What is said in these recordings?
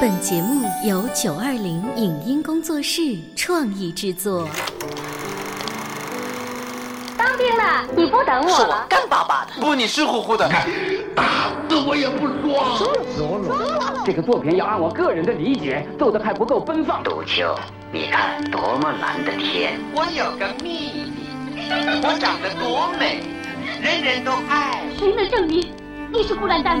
本节目由九二零影音工作室创意制作。当兵了，你不等我了？干巴巴的，不，你湿乎乎的。打死我也不装。罗罗，这个作品要按我个人的理解，奏的还不够奔放。杜秋，你看多么蓝的天！我有个秘密，我长得多美，人人都爱。谁能证明你是孤兰丹？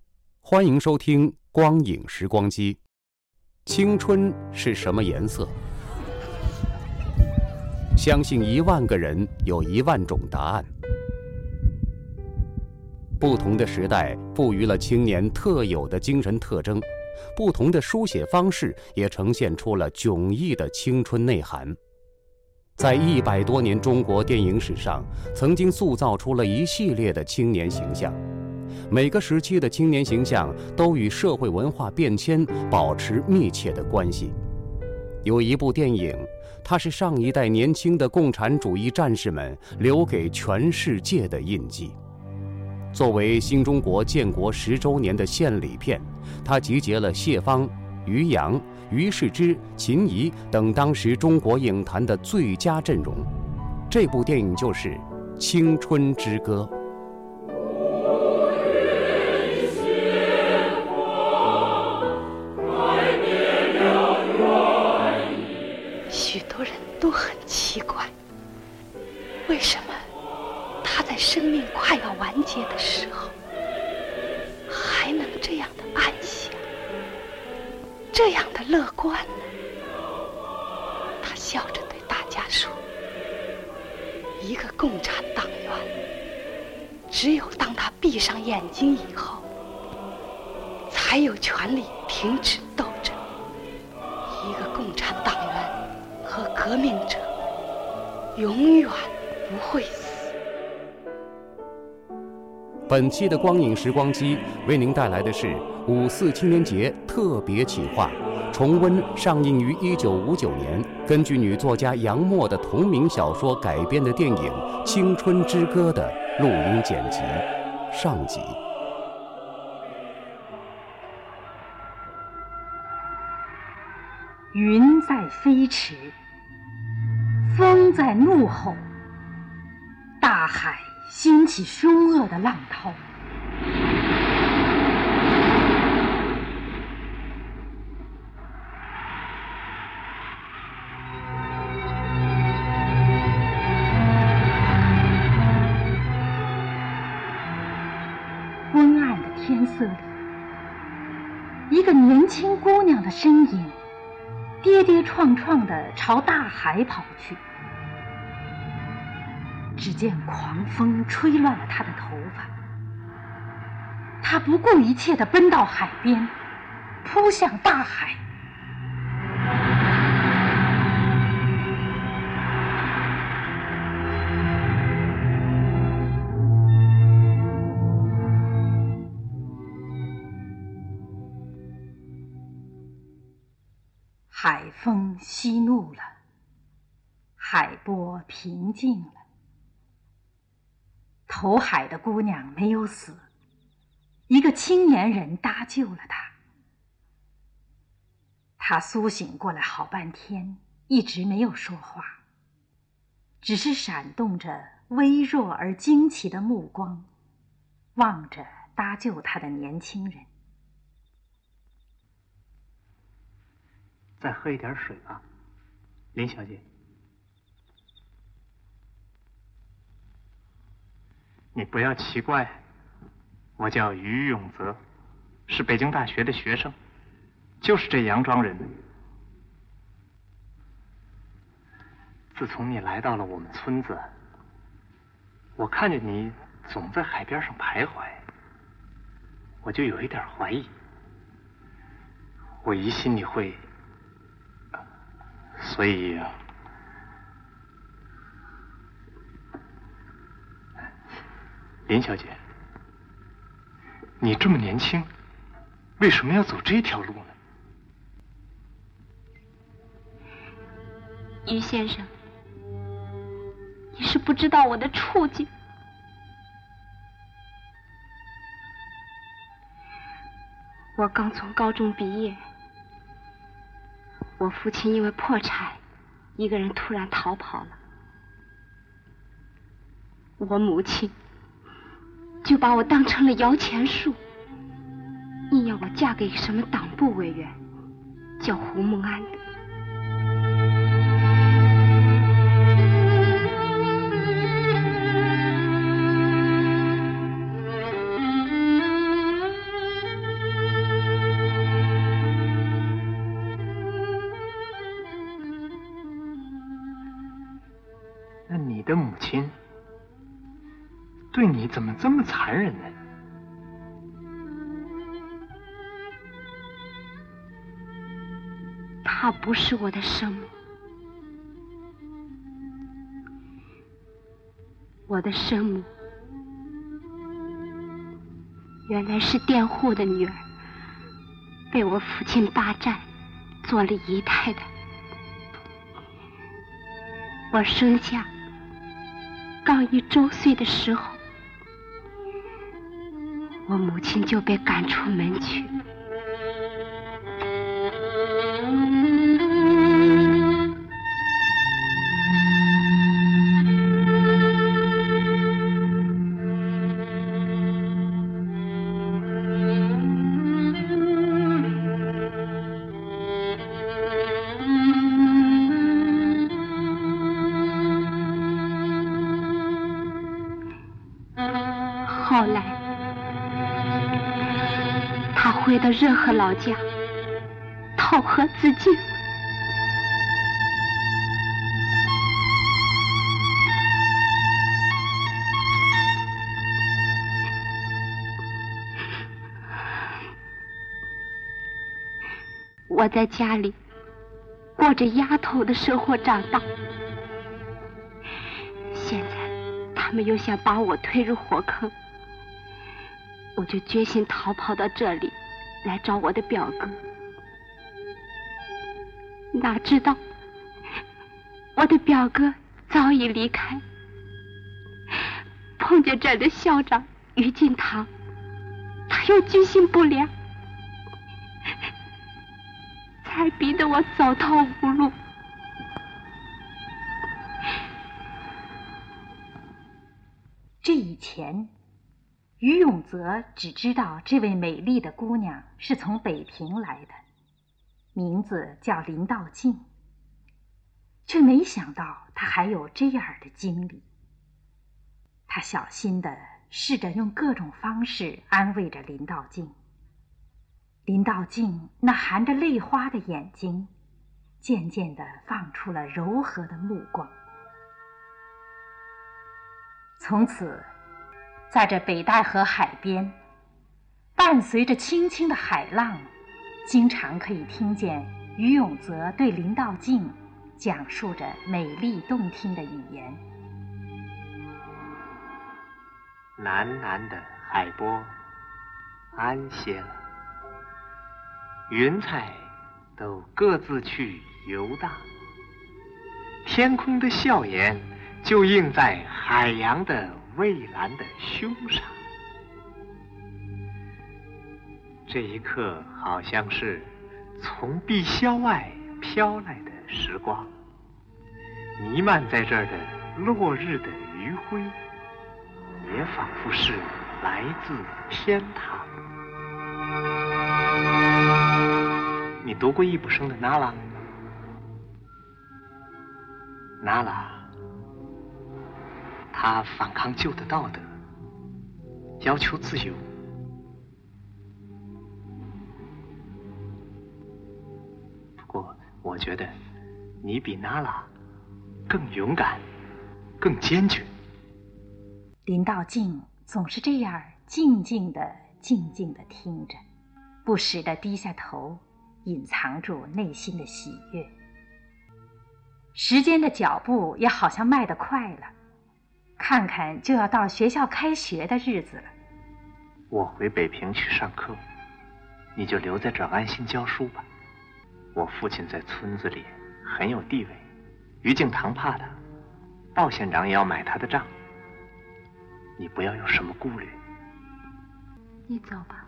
欢迎收听《光影时光机》。青春是什么颜色？相信一万个人有一万种答案。不同的时代赋予了青年特有的精神特征，不同的书写方式也呈现出了迥异的青春内涵。在一百多年中国电影史上，曾经塑造出了一系列的青年形象。每个时期的青年形象都与社会文化变迁保持密切的关系。有一部电影，它是上一代年轻的共产主义战士们留给全世界的印记。作为新中国建国十周年的献礼片，它集结了谢芳、于洋、于世之、秦怡等当时中国影坛的最佳阵容。这部电影就是《青春之歌》。本期的光影时光机为您带来的是五四青年节特别企划，重温上映于一九五九年、根据女作家杨沫的同名小说改编的电影《青春之歌》的录音剪辑上集。云在飞驰。风在怒吼，大海掀起凶恶的浪涛。昏暗的天色里，一个年轻姑娘的身影。跌跌撞撞地朝大海跑去，只见狂风吹乱了他的头发。他不顾一切地奔到海边，扑向大海。海风息怒了，海波平静了。投海的姑娘没有死，一个青年人搭救了她。她苏醒过来好半天，一直没有说话，只是闪动着微弱而惊奇的目光，望着搭救她的年轻人。再喝一点水吧，林小姐。你不要奇怪，我叫于永泽，是北京大学的学生，就是这杨庄人。自从你来到了我们村子，我看见你总在海边上徘徊，我就有一点怀疑。我疑心你会，所以，林小姐，你这么年轻，为什么要走这条路呢？于先生，你是不知道我的处境。我刚从高中毕业，我父亲因为破产，一个人突然逃跑了，我母亲就把我当成了摇钱树，硬要我嫁给什么党部委员，叫胡梦安的。残忍呢？她不是我的生母，我的生母原来是佃户的女儿，被我父亲霸占，做了姨太太。我生下。刚一周岁的时候，我母亲就被赶出门去。后来回到热河老家，讨河自尽。我在家里过着丫头的生活长大，现在他们又想把我推入火坑，我就决心逃跑到这里。来找我的表哥，哪知道我的表哥早已离开，碰见这儿的校长于敬堂，他又居心不良，才逼得我走投无路。这以前。于永泽只知道这位美丽的姑娘是从北平来的，名字叫林道静，却没想到她还有这样的经历。他小心的试着用各种方式安慰着林道静。林道静那含着泪花的眼睛，渐渐的放出了柔和的目光。从此。在这北戴河海边，伴随着轻轻的海浪，经常可以听见于永泽对林道静讲述着美丽动听的语言。蓝蓝的海波安歇了，云彩都各自去游荡，天空的笑颜就映在海洋的。蔚蓝的胸上，这一刻好像是从碧霄外飘来的时光，弥漫在这儿的落日的余晖，也仿佛是来自天堂。你读过易卜生的《娜拉》？娜拉。他反抗旧的道德，要求自由。不过，我觉得你比娜拉更勇敢，更坚决。林道静总是这样静静的、静静的听着，不时的低下头，隐藏住内心的喜悦。时间的脚步也好像迈得快了，看看就要到学校开学的日子了。我回北平去上课，你就留在这儿安心教书吧。我父亲在村子里很有地位，于敬堂怕他，鲍县长也要买他的账。你不要有什么顾虑。你走吧。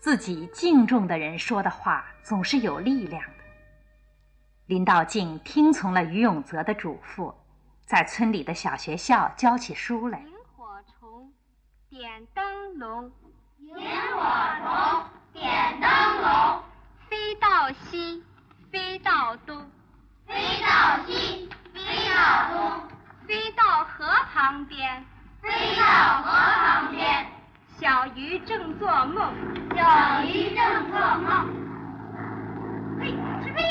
自己敬重的人说的话总是有力量的。林道静听从了于永泽的嘱咐，在村里的小学校教起书来。萤火虫，点灯笼。萤火虫，点灯笼。飞到西，飞到东。飞到西，飞到东。飞到河旁边。飞到河旁边。小鱼正做梦。小鱼正做梦。飞！机，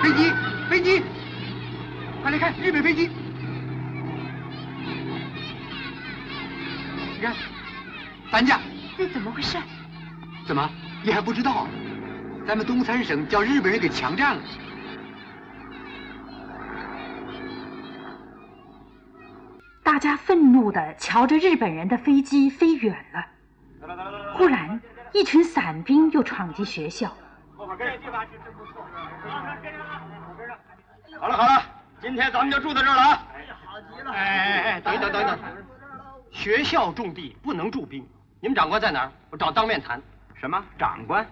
飞机，飞机，飞机，飞机，快来看，日本飞机！你看，三架。这怎么回事？怎么，你还不知道？咱们东三省叫日本人给强占了。家愤怒地瞧着日本人的飞机飞远了。忽然，一群伞兵又闯进学校。好了好了，今天咱们就住在这儿了啊！哎好极了！哎哎哎，等等等等，学校种地不能驻兵。你们长官在哪儿？我找当面谈。什么长官？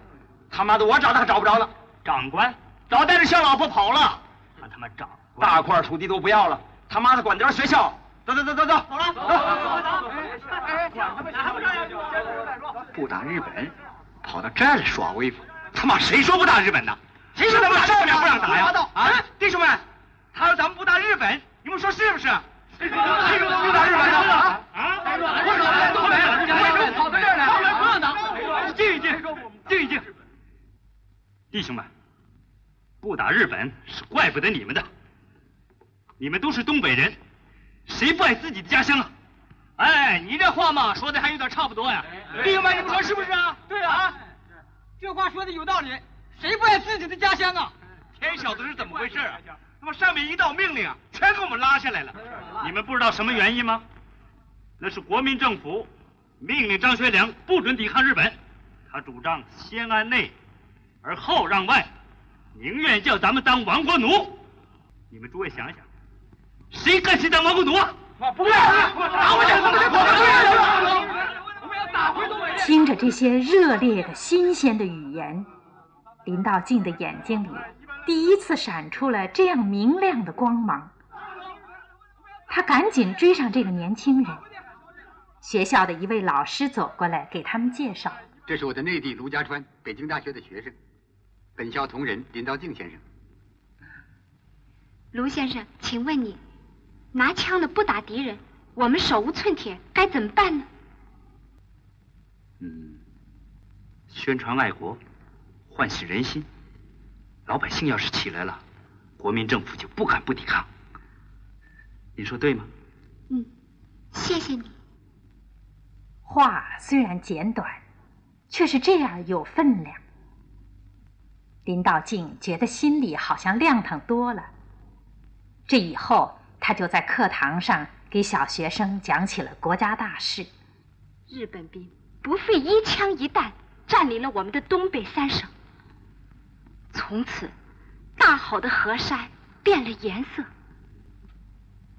他妈的，我找他可找不着了。长官早带着小老婆跑了。他他妈长官大块土地都不要了，他妈的管得着学校。走走走走走，走了走走走。哎，管他们还不让不打日本，跑到这儿来耍威风。他妈谁说不打日本的？谁说他妈上面不让打呀？啊，弟兄们，他说咱们不打日本，你们说是不是？谁说不打日本呢？啊？啊？为什么东北？为什么跑到这儿来？上面不让打。静一静，静一静。弟兄们，不打日本是怪不得你们的。你们都是东北人，谁不爱自己的家乡啊？哎，你这话嘛说的还有点差不多呀。弟兄们，你们说是不是啊？对啊，这话说的有道理。谁不爱自己的家乡啊？天晓得是怎么回事啊？那么上面一道命令啊，全给我们拉下来了。你们不知道什么原因吗？那是国民政府命令张学良不准抵抗日本，他主张先安内，而后让外，宁愿叫咱们当亡国奴。你们诸位想想，谁甘心当亡国奴啊？不要打回去！我们要打回东北。听着这些热烈的、新鲜的语言。林道静的眼睛里第一次闪出了这样明亮的光芒，他赶紧追上这个年轻人。学校的一位老师走过来给他们介绍：“这是我的内弟卢家川，北京大学的学生，本校同仁林道静先生。”卢先生，请问你，拿枪的不打敌人，我们手无寸铁，该怎么办呢？嗯，宣传爱国。唤醒人心，老百姓要是起来了，国民政府就不敢不抵抗。你说对吗？嗯，谢谢你。话虽然简短，却是这样有分量。林道静觉得心里好像亮堂多了。这以后，他就在课堂上给小学生讲起了国家大事。日本兵不费一枪一弹，占领了我们的东北三省。从此，大好的河山变了颜色，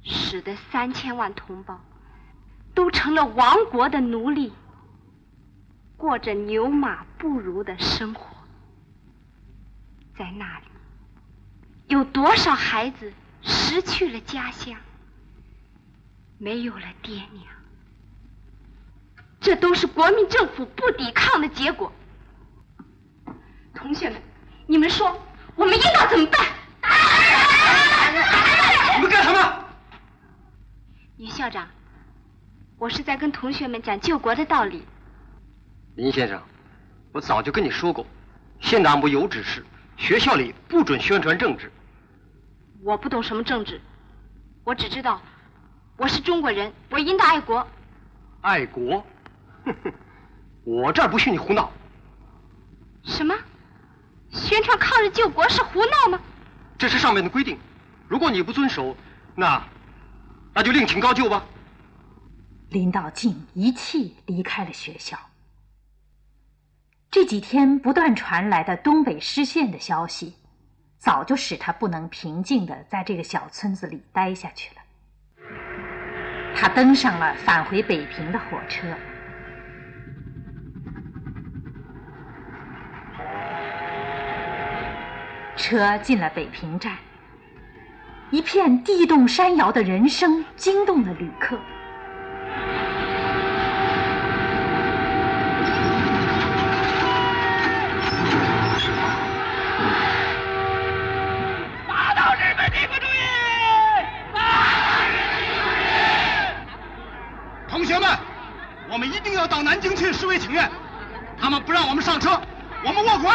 使得三千万同胞都成了亡国的奴隶，过着牛马不如的生活。在那里，有多少孩子失去了家乡，没有了爹娘？这都是国民政府不抵抗的结果。同学们。你们说，我们应当怎么办？你们干什么？于校长，我是在跟同学们讲救国的道理。林先生，我早就跟你说过，县党部有指示，学校里不准宣传政治。我不懂什么政治，我只知道我是中国人，我应当爱国。爱国？哼哼，我这儿不许你胡闹。什么？宣传抗日救国是胡闹吗？这是上面的规定，如果你不遵守，那那就另请高就吧。林道静一气离开了学校。这几天不断传来的东北失陷的消息，早就使他不能平静的在这个小村子里待下去了。他登上了返回北平的火车。车进了北平站，一片地动山摇的人声惊动了旅客。打倒日本帝国主义！同学们，我们一定要到南京去示威请愿。他们不让我们上车，我们卧轨。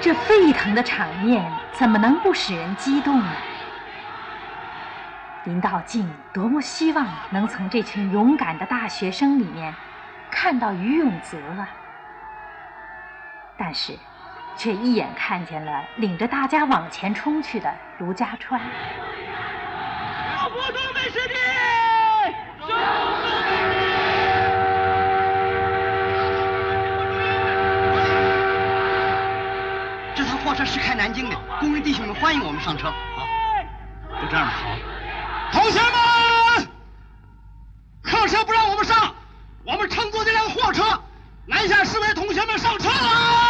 这沸腾的场面怎么能不使人激动呢？林道静多么希望能从这群勇敢的大学生里面看到于永泽啊！但是，却一眼看见了领着大家往前冲去的卢家川。这趟货车是开南京的，工人弟兄们欢迎我们上车。好，就这样好。同学们，客车不让我们上，我们乘坐这辆货车。南下示威同学们上车啦！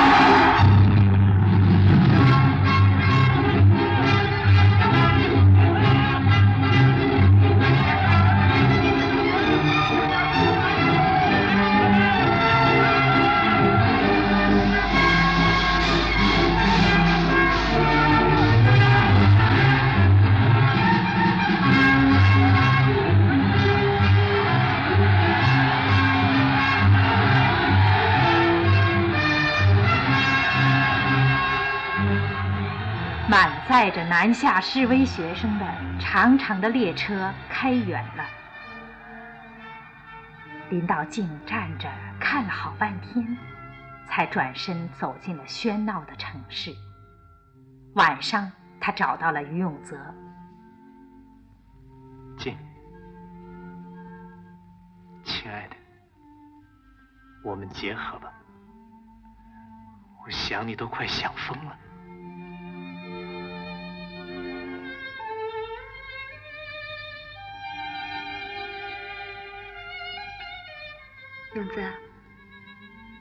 载着南下示威学生的长长的列车开远了。林道静站着看了好半天，才转身走进了喧闹的城市。晚上，他找到了于永泽。静，亲爱的，我们结合吧。我想你都快想疯了。永泽，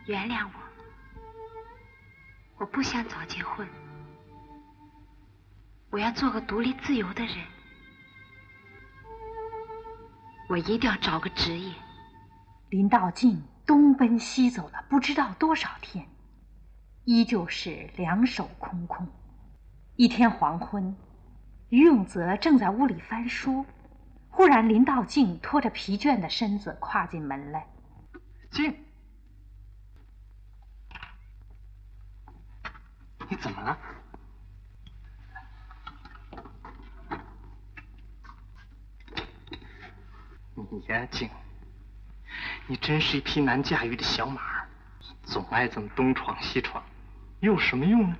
原谅我，我不想早结婚，我要做个独立自由的人，我一定要找个职业。林道静东奔西走了不知道多少天，依旧是两手空空。一天黄昏，于永泽正在屋里翻书，忽然林道静拖着疲倦的身子跨进门来。静，你怎么了？你呀，静，你真是一匹难驾驭的小马，总爱这么东闯西闯，有什么用呢？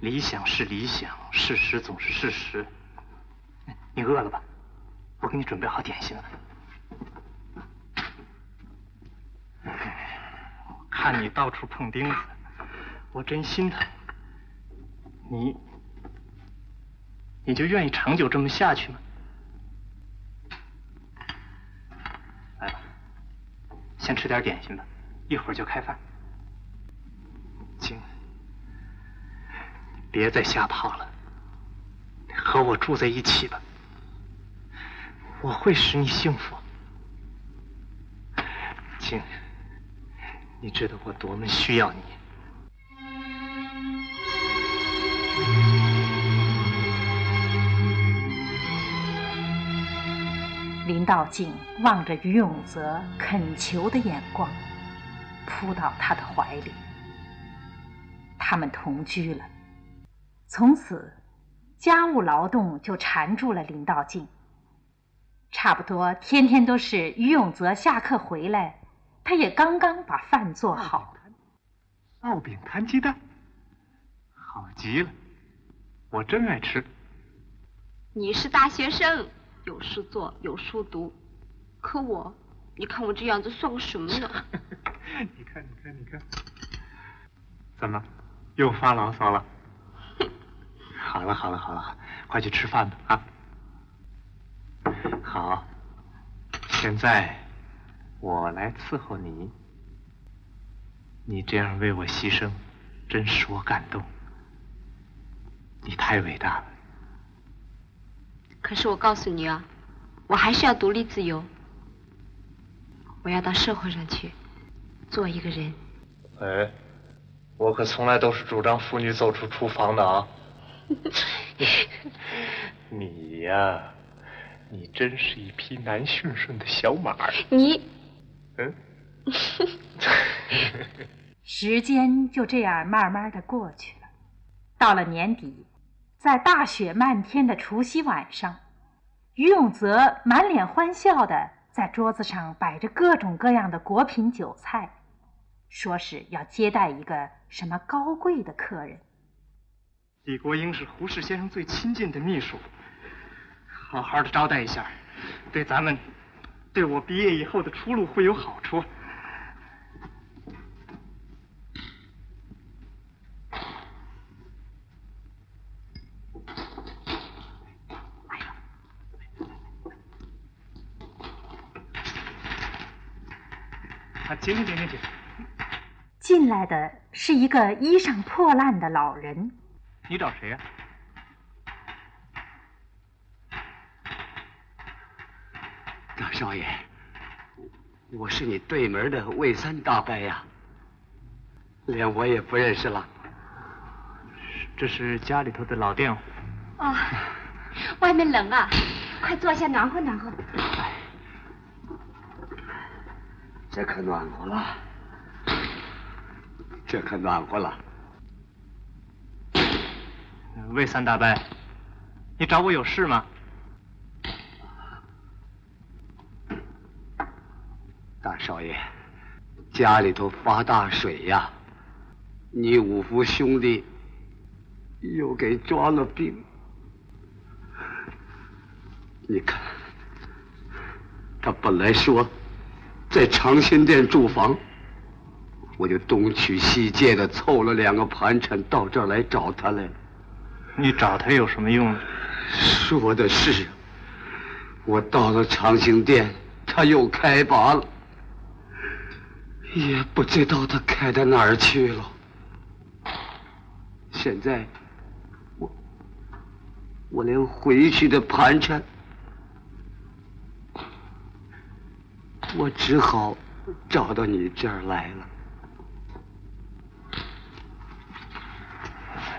理想是理想，事实总是事实。你饿了吧？我给你准备好点心了。看你到处碰钉子，我真心疼。你，你就愿意长久这么下去吗？来吧，先吃点点心吧，一会儿就开饭。静，别再瞎跑了，和我住在一起吧，我会使你幸福。静。你知道我多么需要你。林道静望着于永泽恳求的眼光，扑到他的怀里。他们同居了，从此家务劳动就缠住了林道静。差不多天天都是于永泽下课回来，他也刚刚把饭做好。烙饼摊鸡蛋，好极了，我真爱吃。你是大学生，有事做，有书读，可我，你看我这样子算个什么呢？你看，你看，你看，怎么又发牢骚了？好了，好了，好了，快去吃饭吧啊！好，现在我来伺候你。你这样为我牺牲，真使我感动。你太伟大了。可是我告诉你啊，我还是要独立自由。我要到社会上去，做一个人。哎，我可从来都是主张妇女走出厨房的啊。你呀，你真是一匹难驯顺的小马。你，嗯。时间就这样慢慢的过去了。到了年底。在大雪漫天的除夕晚上，于永泽满脸欢笑的在桌子上摆着各种各样的果品酒菜，说是要接待一个什么高贵的客人。李国英是胡适先生最亲近的秘书，好好的招待一下，对咱们，对我毕业以后的出路会有好处。请请请请请。进来的是一个衣裳破烂的老人。你找谁呀？大少爷，我是你对门的魏三大伯呀。连我也不认识了。这是家里头的老佃户。哦，外面冷啊，快坐下暖和暖和。这可暖和了，这可暖和了。魏三大伯，你找我有事吗？大少爷，家里头发大水呀，你五福兄弟又给抓了病。你看，他本来说。在长兴店住房，我就东取西借的凑了两个盘缠到这儿来找他来。你找他有什么用？说的是，我到了长兴店，他又开拔了，也不知道他开到哪儿去了。现在，我我连回去的盘缠。我只好找到你这儿来了。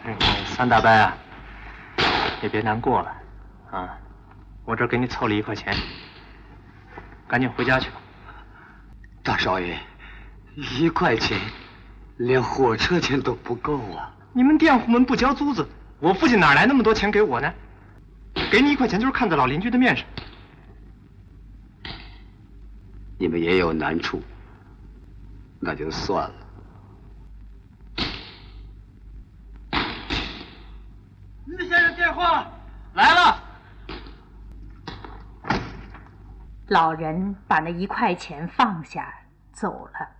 那个三大伯啊，也别难过了啊！我这给你凑了一块钱，赶紧回家去吧。大少爷，一块钱，连火车钱都不够啊！你们佃户们不交租子，我父亲哪来那么多钱给我呢？给你一块钱就是看在老邻居的面上。你们也有难处，那就算了。于先生电话来了。老人把那一块钱放下，走了。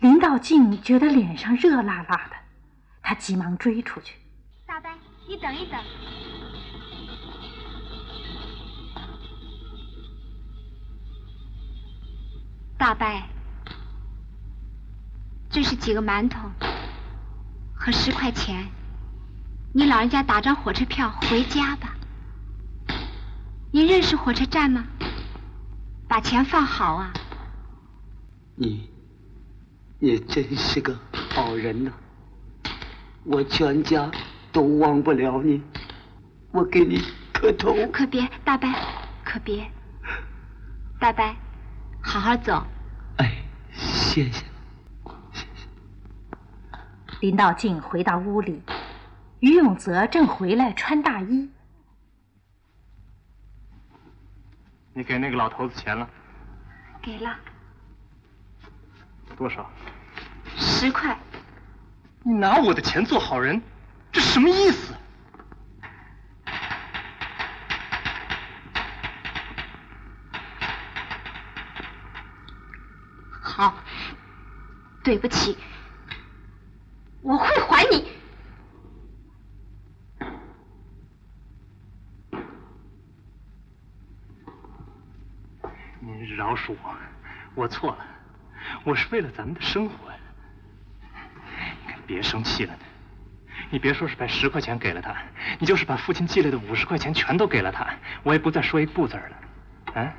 林道静觉得脸上热辣辣的，他急忙追出去。大伯，你等一等。大伯，这是几个馒头和十块钱，你老人家打张火车票回家吧。你认识火车站吗？把钱放好啊。你，你真是个好人呐！我全家都忘不了你，我给你磕头。可别，大伯，可别，拜拜，好好走。哎，谢谢。林道静回到屋里，于永泽正回来穿大衣。你给那个老头子钱了？给了。多少？十块。你拿我的钱做好人，这什么意思？好，对不起，我会还你。您饶恕我，我错了，我是为了咱们的生活呀。别生气了呢，你别说是把十块钱给了他，你就是把父亲寄来的五十块钱全都给了他，我也不再说一不字了，啊？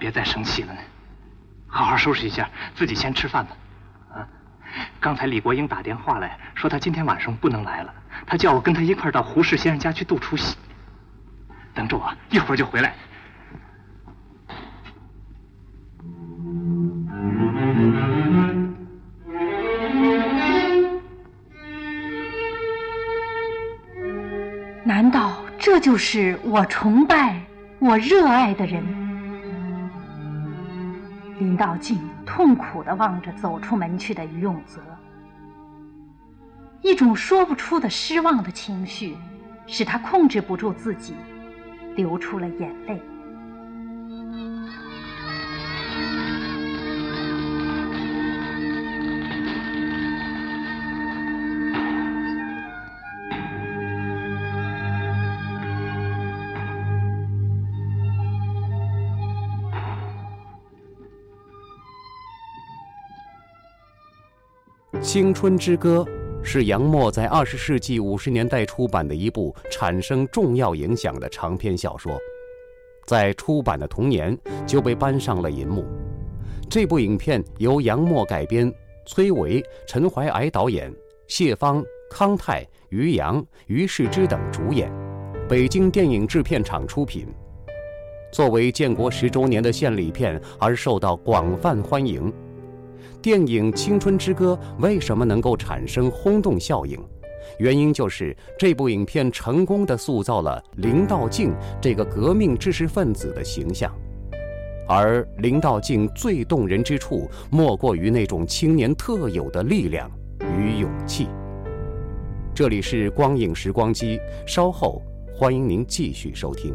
别再生气了，好好收拾一下，自己先吃饭吧。啊，刚才李国英打电话来说他今天晚上不能来了，他叫我跟他一块到胡适先生家去度除夕。我，一会儿就回来。难道这就是我崇拜、我热爱的人？林道静痛苦的望着走出门去的于永泽，一种说不出的失望的情绪，使他控制不住自己，流出了眼泪。《青春之歌》是杨沫在二十世纪五十年代出版的一部产生重要影响的长篇小说，在出版的同年就被搬上了银幕。这部影片由杨沫改编，崔维、陈怀皑导演，谢芳、康泰、于洋、于世之等主演，北京电影制片厂出品。作为建国十周年的献礼片而受到广泛欢迎。电影《青春之歌》为什么能够产生轰动效应？原因就是这部影片成功的塑造了林道静这个革命知识分子的形象，而林道静最动人之处，莫过于那种青年特有的力量与勇气。这里是光影时光机，稍后欢迎您继续收听。